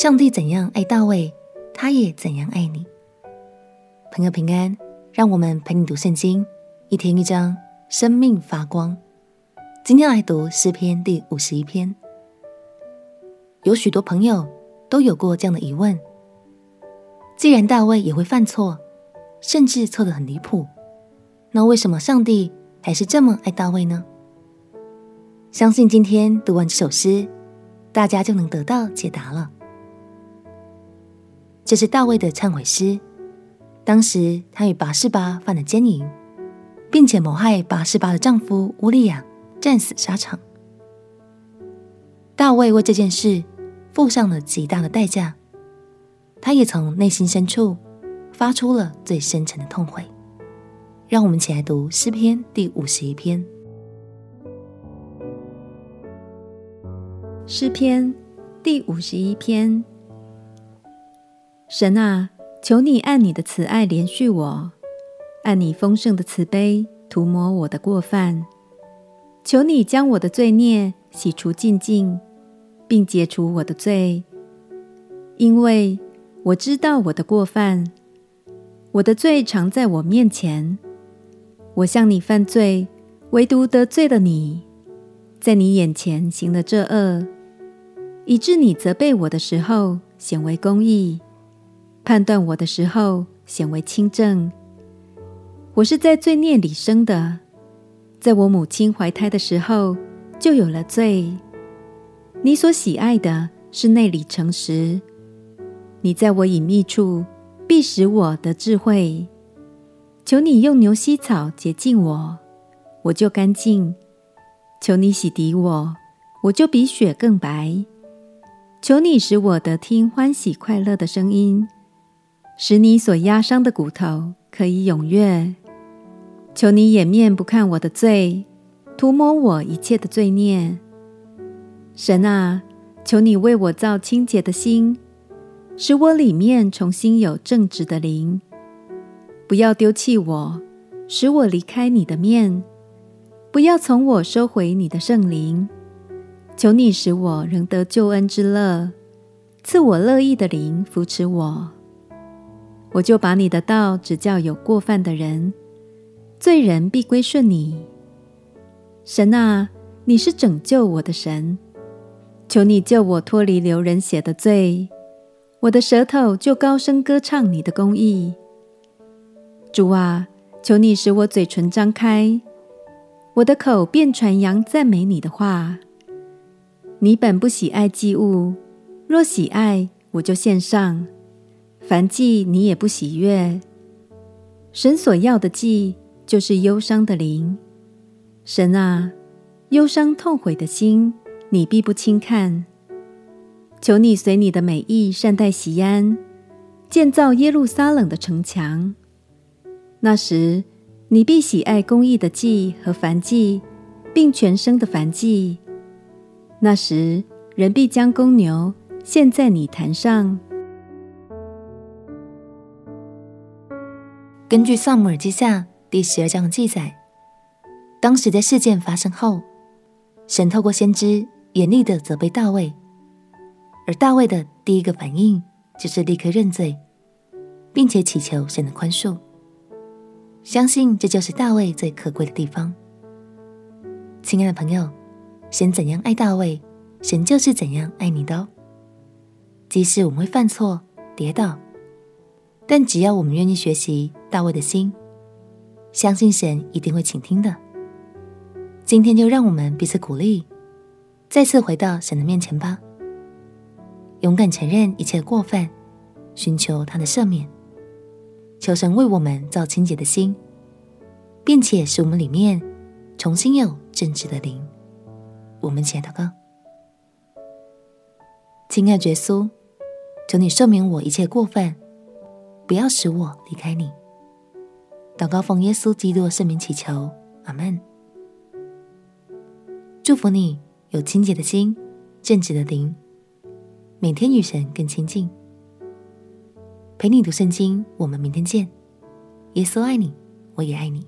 上帝怎样爱大卫，他也怎样爱你。朋友平安，让我们陪你读圣经，一天一章，生命发光。今天来读诗篇第五十一篇。有许多朋友都有过这样的疑问：既然大卫也会犯错，甚至错得很离谱，那为什么上帝还是这么爱大卫呢？相信今天读完这首诗，大家就能得到解答了。这是大卫的忏悔诗。当时他与拔示巴犯了奸淫，并且谋害拔示巴的丈夫乌利亚，战死沙场。大卫为这件事付上了极大的代价，他也从内心深处发出了最深沉的痛悔。让我们一起来读诗篇第五十一篇。诗篇第五十一篇。神啊，求你按你的慈爱怜恤我，按你丰盛的慈悲涂抹我的过犯。求你将我的罪孽洗除净净，并解除我的罪，因为我知道我的过犯，我的罪常在我面前。我向你犯罪，唯独得罪了你，在你眼前行了这恶，以致你责备我的时候显为公义。判断我的时候显为清正。我是在罪孽里生的，在我母亲怀胎的时候就有了罪。你所喜爱的是内里诚实，你在我隐秘处必使我得智慧。求你用牛膝草洁净我，我就干净；求你洗涤我，我就比雪更白。求你使我得听欢喜快乐的声音。使你所压伤的骨头可以踊跃。求你掩面不看我的罪，涂抹我一切的罪孽。神啊，求你为我造清洁的心，使我里面重新有正直的灵。不要丢弃我，使我离开你的面；不要从我收回你的圣灵。求你使我仍得救恩之乐，赐我乐意的灵扶持我。我就把你的道指教有过犯的人，罪人必归顺你。神啊，你是拯救我的神，求你救我脱离流人血的罪，我的舌头就高声歌唱你的公义。主啊，求你使我嘴唇张开，我的口便传扬赞美你的话。你本不喜爱祭物，若喜爱，我就献上。凡祭你也不喜悦，神所要的祭就是忧伤的灵。神啊，忧伤痛悔的心，你必不轻看。求你随你的美意善待锡安，建造耶路撒冷的城墙。那时，你必喜爱公义的祭和凡祭，并全生的凡祭。那时，人必将公牛献在你坛上。根据《撒母耳记下》第十二章的记载，当时在事件发生后，神透过先知严厉地责备大卫，而大卫的第一个反应就是立刻认罪，并且祈求神的宽恕。相信这就是大卫最可贵的地方。亲爱的朋友，神怎样爱大卫，神就是怎样爱你的哦。即使我们会犯错、跌倒。但只要我们愿意学习大卫的心，相信神一定会倾听的。今天就让我们彼此鼓励，再次回到神的面前吧，勇敢承认一切过犯，寻求他的赦免，求神为我们造清洁的心，并且使我们里面重新有正直的灵。我们起来祷告，亲爱的耶稣，求你赦免我一切过犯。不要使我离开你。祷告奉耶稣基督的圣名祈求，阿门。祝福你有清洁的心，正直的灵，每天与神更亲近。陪你读圣经，我们明天见。耶稣爱你，我也爱你。